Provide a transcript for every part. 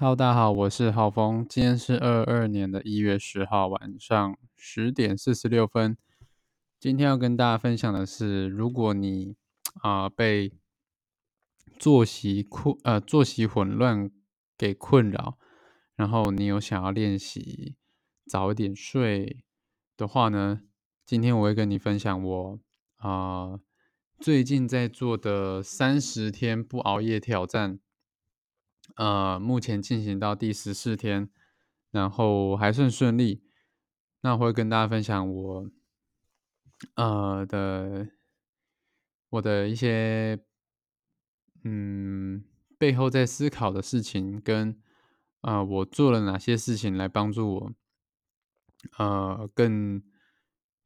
Hello，大家好，我是浩峰。今天是二二年的一月十号晚上十点四十六分。今天要跟大家分享的是，如果你啊被作息困呃作息混乱给困扰，然后你有想要练习早一点睡的话呢，今天我会跟你分享我啊最近在做的三十天不熬夜挑战。呃，目前进行到第十四天，然后还算顺利。那会跟大家分享我呃的我的一些嗯背后在思考的事情，跟啊我做了哪些事情来帮助我呃更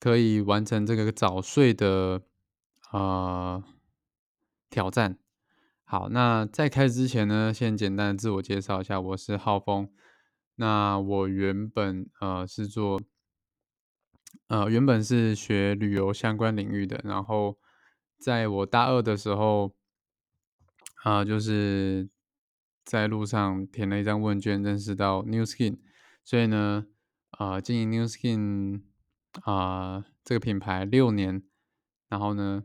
可以完成这个早睡的啊挑战。好，那在开始之前呢，先简单的自我介绍一下，我是浩峰。那我原本呃是做呃原本是学旅游相关领域的，然后在我大二的时候啊，就是在路上填了一张问卷，认识到 New Skin，所以呢啊经营 New Skin 啊这个品牌六年，然后呢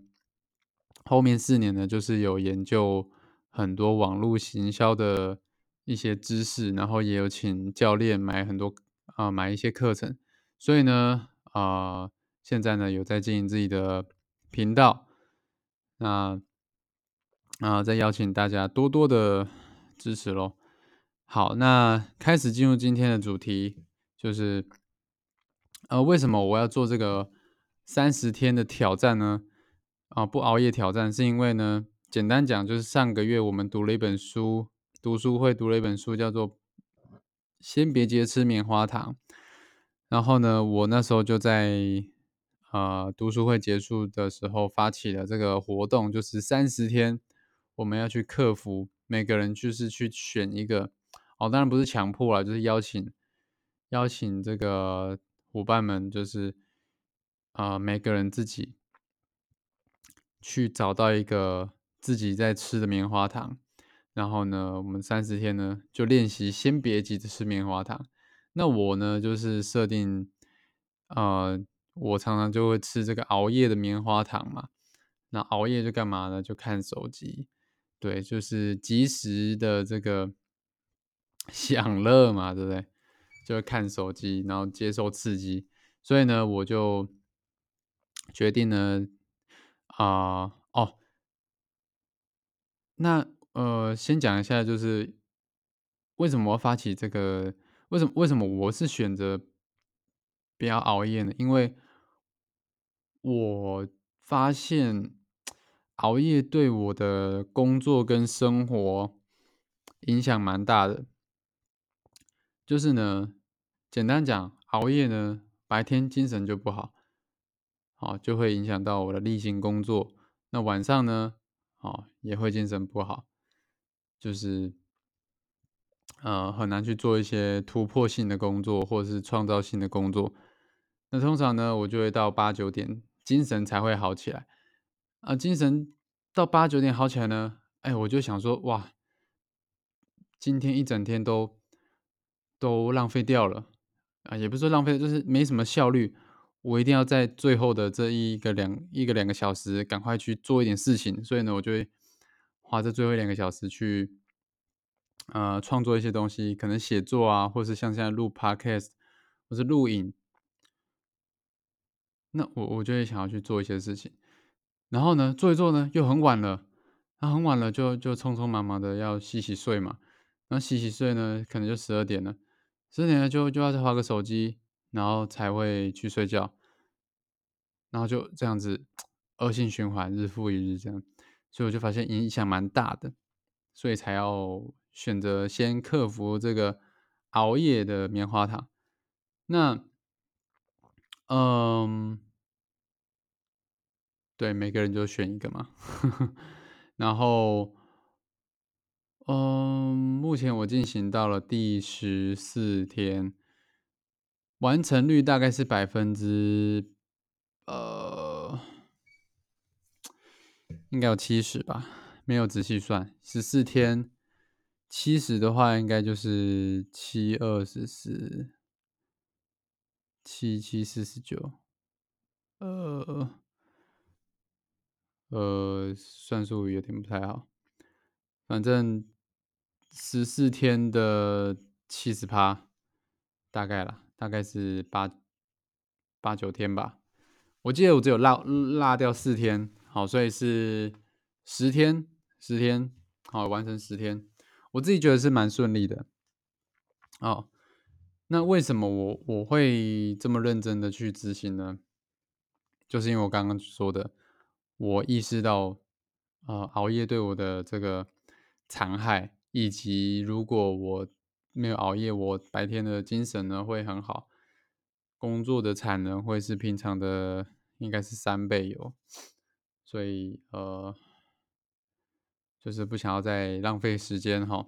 后面四年呢就是有研究。很多网络行销的一些知识，然后也有请教练买很多啊，买一些课程。所以呢，啊，现在呢有在经营自己的频道，那啊，再邀请大家多多的支持喽。好，那开始进入今天的主题，就是呃，为什么我要做这个三十天的挑战呢？啊，不熬夜挑战，是因为呢。简单讲，就是上个月我们读了一本书，读书会读了一本书，叫做《先别急着吃棉花糖》。然后呢，我那时候就在呃读书会结束的时候发起了这个活动，就是三十天我们要去克服，每个人就是去选一个哦，当然不是强迫了，就是邀请邀请这个伙伴们，就是啊每个人自己去找到一个。自己在吃的棉花糖，然后呢，我们三十天呢就练习先别急着吃棉花糖。那我呢就是设定，呃，我常常就会吃这个熬夜的棉花糖嘛。那熬夜就干嘛呢？就看手机，对，就是及时的这个 享乐嘛，对不对？就看手机，然后接受刺激。所以呢，我就决定呢，啊，哦。那呃，先讲一下，就是为什么要发起这个？为什么为什么我是选择不要熬夜呢？因为我发现熬夜对我的工作跟生活影响蛮大的。就是呢，简单讲，熬夜呢，白天精神就不好，好就会影响到我的例行工作。那晚上呢？哦，也会精神不好，就是，呃，很难去做一些突破性的工作或者是创造性的工作。那通常呢，我就会到八九点，精神才会好起来。啊，精神到八九点好起来呢，哎，我就想说，哇，今天一整天都都浪费掉了啊，也不是说浪费，就是没什么效率。我一定要在最后的这一个两一个两个小时赶快去做一点事情，所以呢，我就会花这最后两个小时去呃创作一些东西，可能写作啊，或是像现在录 podcast 或是录影，那我我就会想要去做一些事情，然后呢，做一做呢又很晚了，那很晚了就就匆匆忙忙的要洗洗睡嘛，那洗洗睡呢可能就十二点了，十二点了就就要再划个手机。然后才会去睡觉，然后就这样子恶性循环，日复一日这样，所以我就发现影响蛮大的，所以才要选择先克服这个熬夜的棉花糖。那，嗯，对，每个人就选一个嘛。然后，嗯，目前我进行到了第十四天。完成率大概是百分之，呃，应该有七十吧，没有仔细算。十四天，七十的话，应该就是七二十四，七七四十九，呃呃，算术有点不太好，反正十四天的七十趴，大概啦，大概是八八九天吧。我记得我只有落落掉四天，好，所以是十天，十天，好，完成十天。我自己觉得是蛮顺利的，哦，那为什么我我会这么认真的去执行呢？就是因为我刚刚说的，我意识到，呃，熬夜对我的这个残害，以及如果我没有熬夜，我白天的精神呢会很好，工作的产能会是平常的应该是三倍有，所以呃。就是不想要再浪费时间哈。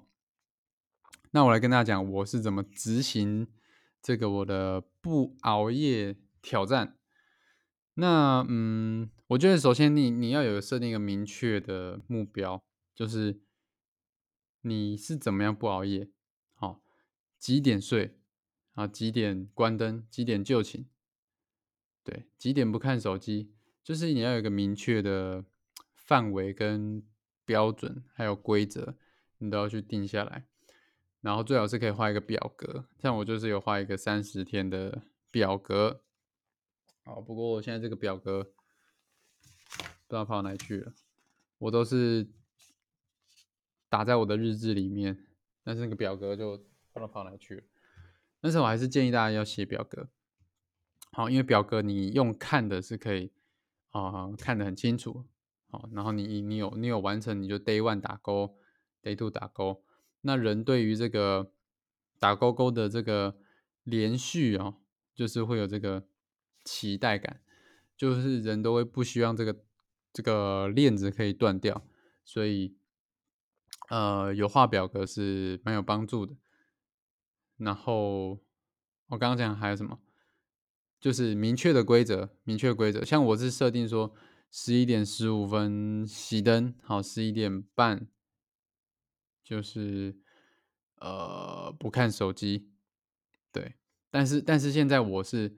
那我来跟大家讲，我是怎么执行这个我的不熬夜挑战。那嗯，我觉得首先你你要有设定一个明确的目标，就是你是怎么样不熬夜，几点睡啊，几点关灯，几点就寝，对，几点不看手机，就是你要有一个明确的范围跟。标准还有规则，你都要去定下来，然后最好是可以画一个表格，像我就是有画一个三十天的表格。好，不过我现在这个表格不知道跑哪去了，我都是打在我的日志里面，但是那个表格就不知道跑哪去了。但是我还是建议大家要写表格，好，因为表格你用看的是可以啊，看得很清楚。好，然后你你有你有完成，你就 day one 打勾，day two 打勾。那人对于这个打勾勾的这个连续哦，就是会有这个期待感，就是人都会不希望这个这个链子可以断掉，所以呃有画表格是蛮有帮助的。然后我刚刚讲还有什么？就是明确的规则，明确规则，像我是设定说。十一点十五分熄灯，好，十一点半就是呃不看手机，对，但是但是现在我是，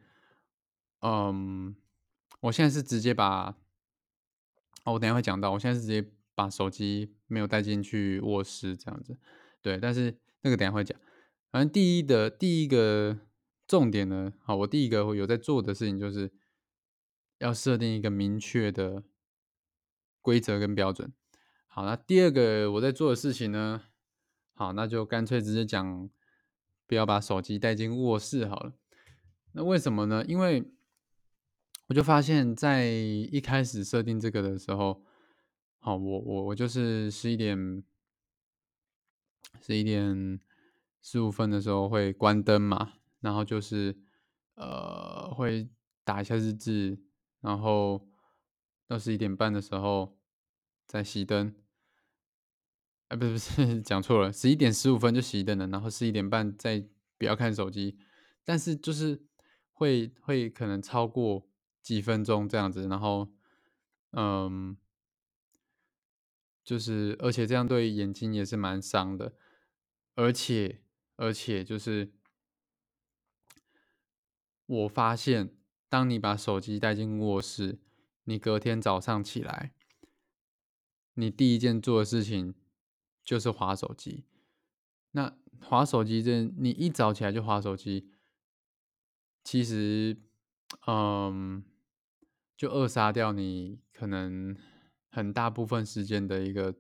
嗯，我现在是直接把，哦，我等下会讲到，我现在是直接把手机没有带进去卧室这样子，对，但是那个等下会讲，反正第一的第一个重点呢，好，我第一个有在做的事情就是。要设定一个明确的规则跟标准。好，那第二个我在做的事情呢？好，那就干脆直接讲，不要把手机带进卧室好了。那为什么呢？因为我就发现，在一开始设定这个的时候，好，我我我就是十一点十一点十五分的时候会关灯嘛，然后就是呃会打一下日志。然后到十一点半的时候再熄灯，哎，不是不是，讲错了，十一点十五分就熄灯了。然后十一点半再不要看手机，但是就是会会可能超过几分钟这样子。然后，嗯，就是而且这样对眼睛也是蛮伤的，而且而且就是我发现。当你把手机带进卧室，你隔天早上起来，你第一件做的事情就是划手机。那划手机这，你一早起来就划手机，其实，嗯，就扼杀掉你可能很大部分时间的一个，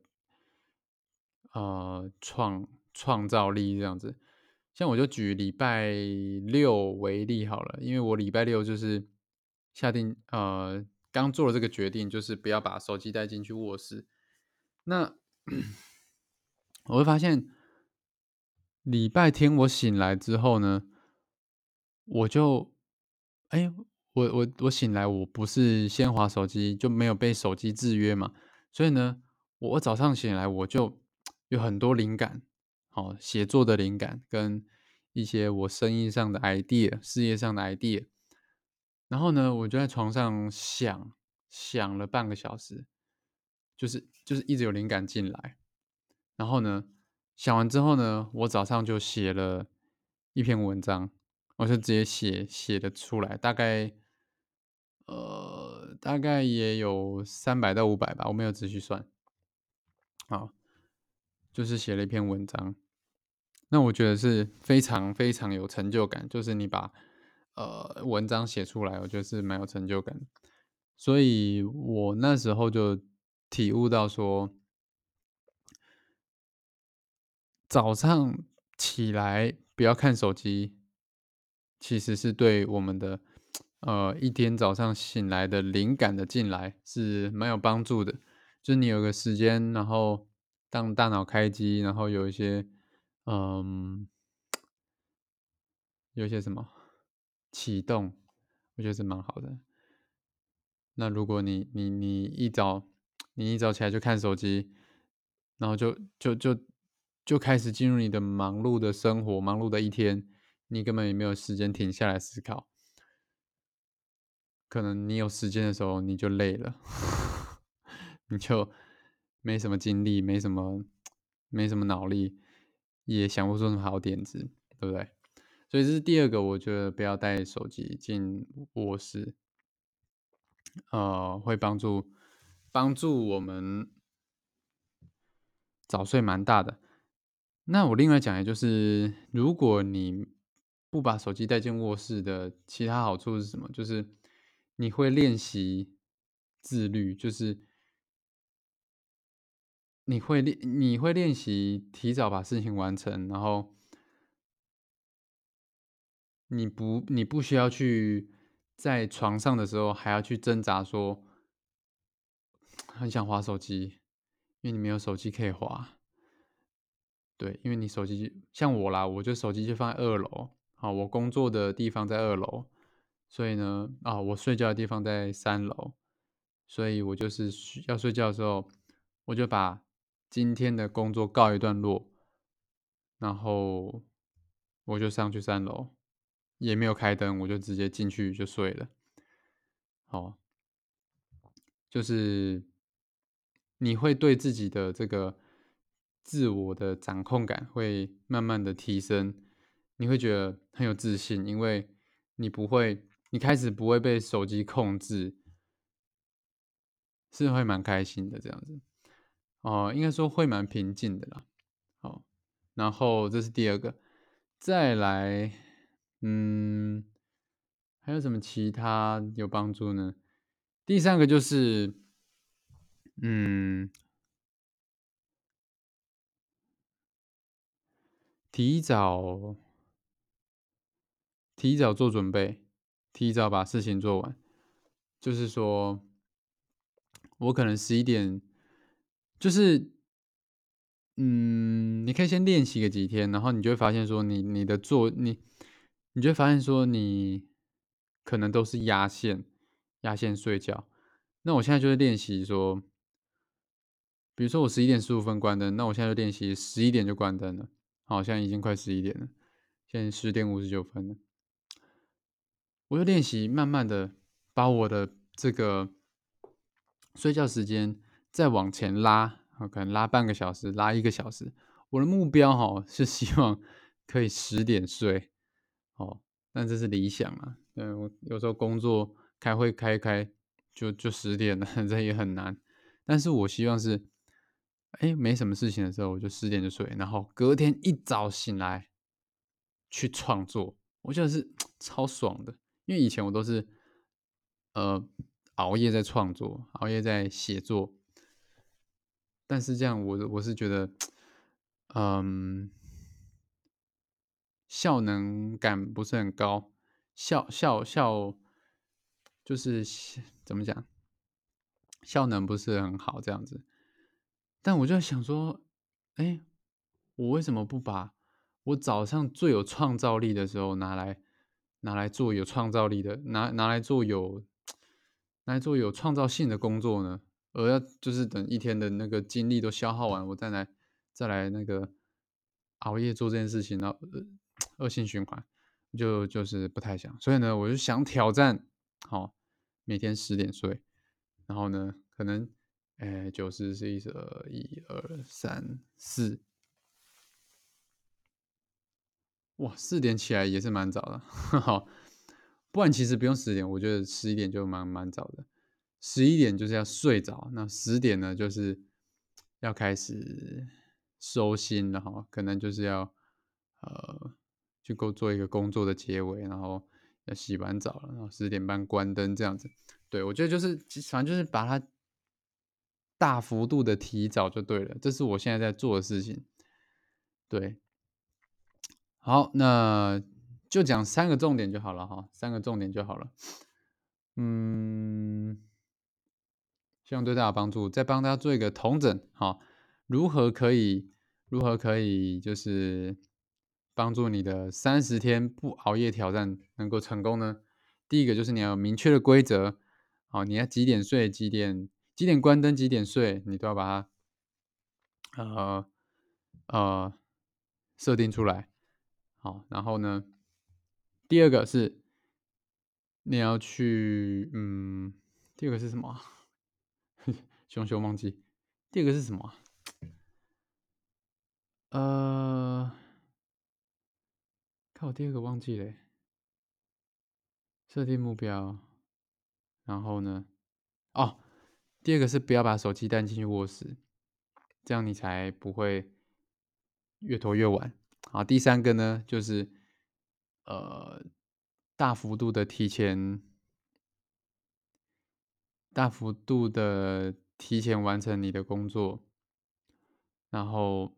呃，创创造力这样子。像我就举礼拜六为例好了，因为我礼拜六就是下定呃刚做了这个决定，就是不要把手机带进去卧室。那 我会发现礼拜天我醒来之后呢，我就哎我我我醒来我不是先划手机就没有被手机制约嘛，所以呢我早上醒来我就 有很多灵感。哦，写作的灵感跟一些我生意上的 idea、事业上的 idea，然后呢，我就在床上想想了半个小时，就是就是一直有灵感进来，然后呢，想完之后呢，我早上就写了一篇文章，我就直接写写的出来，大概呃大概也有三百到五百吧，我没有仔细算。好，就是写了一篇文章，那我觉得是非常非常有成就感，就是你把呃文章写出来，我觉得是蛮有成就感。所以我那时候就体悟到说。早上起来不要看手机，其实是对我们的呃一天早上醒来的灵感的进来是蛮有帮助的。就是你有个时间，然后当大脑开机，然后有一些嗯有些什么启动，我觉得是蛮好的。那如果你你你一早你一早起来就看手机，然后就就就。就开始进入你的忙碌的生活，忙碌的一天，你根本也没有时间停下来思考。可能你有时间的时候，你就累了，你就没什么精力，没什么，没什么脑力，也想不出什么好点子，对不对？所以这是第二个，我觉得不要带手机进卧室，呃，会帮助帮助我们早睡蛮大的。那我另外讲的就是，如果你不把手机带进卧室的其他好处是什么？就是你会练习自律，就是你会练你会练习提早把事情完成，然后你不你不需要去在床上的时候还要去挣扎，说很想划手机，因为你没有手机可以划。对，因为你手机像我啦，我就手机就放在二楼，好，我工作的地方在二楼，所以呢，啊，我睡觉的地方在三楼，所以我就是要睡觉的时候，我就把今天的工作告一段落，然后我就上去三楼，也没有开灯，我就直接进去就睡了，好，就是你会对自己的这个。自我的掌控感会慢慢的提升，你会觉得很有自信，因为你不会，你开始不会被手机控制，是会蛮开心的这样子，哦，应该说会蛮平静的啦。好，然后这是第二个，再来，嗯，还有什么其他有帮助呢？第三个就是，嗯。提早，提早做准备，提早把事情做完。就是说，我可能十一点，就是，嗯，你可以先练习个几天，然后你就会发现说，你你的做你，你就会发现说，你可能都是压线，压线睡觉。那我现在就是练习说，比如说我十一点十五分关灯，那我现在就练习十一点就关灯了。好，现在已经快十一点了，现在十点五十九分了。我就练习，慢慢的把我的这个睡觉时间再往前拉，可能拉半个小时，拉一个小时。我的目标哈是希望可以十点睡，哦，但这是理想啊。嗯，我有时候工作开会开开就就十点了，这也很难。但是我希望是。哎，没什么事情的时候，我就十点就睡，然后隔天一早醒来去创作，我觉得是 超爽的。因为以前我都是呃熬夜在创作，熬夜在写作，但是这样我我是觉得，嗯，效能感不是很高，效效效就是怎么讲，效能不是很好，这样子。但我就想说，哎，我为什么不把我早上最有创造力的时候拿来拿来做有创造力的，拿拿来做有 拿来做有创造性的工作呢？而要就是等一天的那个精力都消耗完，我再来再来那个熬夜做这件事情，然后恶性循环，就就是不太想。所以呢，我就想挑战，好，每天十点睡，然后呢，可能。哎，九十是一十、二、一、二、三、四，哇，四点起来也是蛮早的，好，不然其实不用十点，我觉得十一点就蛮蛮早的。十一点就是要睡着，那十点呢就是要开始收心了哈，可能就是要呃去够做一个工作的结尾，然后要洗完澡了，然后十点半关灯这样子。对我觉得就是反正就是把它大幅度的提早就对了，这是我现在在做的事情。对。好，那就讲三个重点就好了哈，三个重点就好了。嗯，希望对大家有帮助。再帮大家做一个同整哈，如何可以如何可以就是帮助你的三十天不熬夜挑战能够成功呢？第一个就是你要有明确的规则，好，你要几点睡，几点几点关灯，几点睡，你都要把它呃呃设定出来。好，然后呢？第二个是你要去，嗯，第二个是什么？熊熊忘记。第二个是什么？呃，看我第二个忘记了。设定目标，然后呢？哦，第二个是不要把手机带进去卧室，这样你才不会越拖越晚。好，第三个呢，就是呃，大幅度的提前，大幅度的提前完成你的工作，然后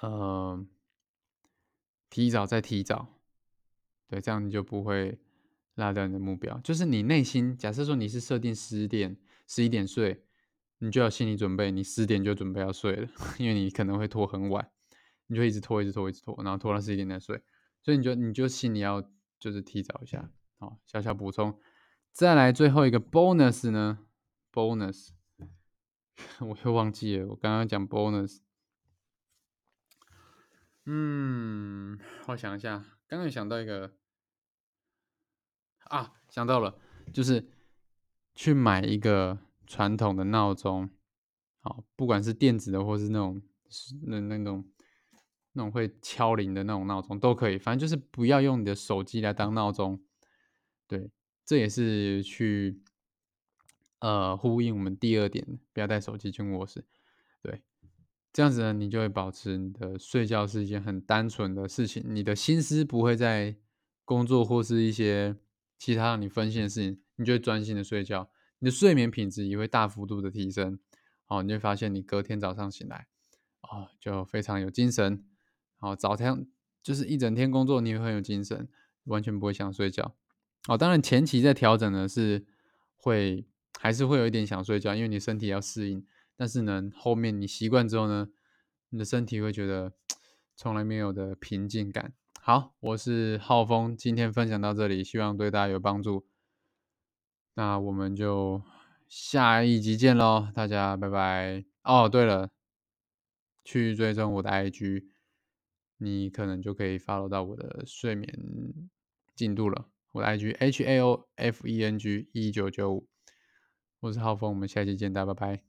呃，提早再提早，对，这样你就不会落掉你的目标。就是你内心，假设说你是设定十点、十一点睡，你就要心理准备，你十点就准备要睡了，因为你可能会拖很晚。你就一直拖，一直拖，一直拖，然后拖到十一点再睡，所以你就你就心里要就是提早一下，好，小小补充。再来最后一个 bonus 呢？bonus，我又忘记了，我刚刚讲 bonus。嗯，我想一下，刚刚想到一个啊，想到了，就是去买一个传统的闹钟，好，不管是电子的或是那种那那种。那种会敲铃的那种闹钟都可以，反正就是不要用你的手机来当闹钟。对，这也是去呃呼应我们第二点，不要带手机进卧室。对，这样子呢，你就会保持你的睡觉是一件很单纯的事情，你的心思不会在工作或是一些其他让你分心的事情，你就会专心的睡觉，你的睡眠品质也会大幅度的提升。哦，你会发现你隔天早上醒来，哦，就非常有精神。哦，早上就是一整天工作，你会很有精神，完全不会想睡觉。哦，当然前期在调整呢，是会还是会有一点想睡觉，因为你身体要适应。但是呢，后面你习惯之后呢，你的身体会觉得从来没有的平静感。好，我是浩峰，今天分享到这里，希望对大家有帮助。那我们就下一集见喽，大家拜拜。哦，对了，去追踪我的 IG。你可能就可以 follow 到我的睡眠进度了。我的 IG H A O F E N G 一九九五，我是浩峰，我们下期见，大家拜拜。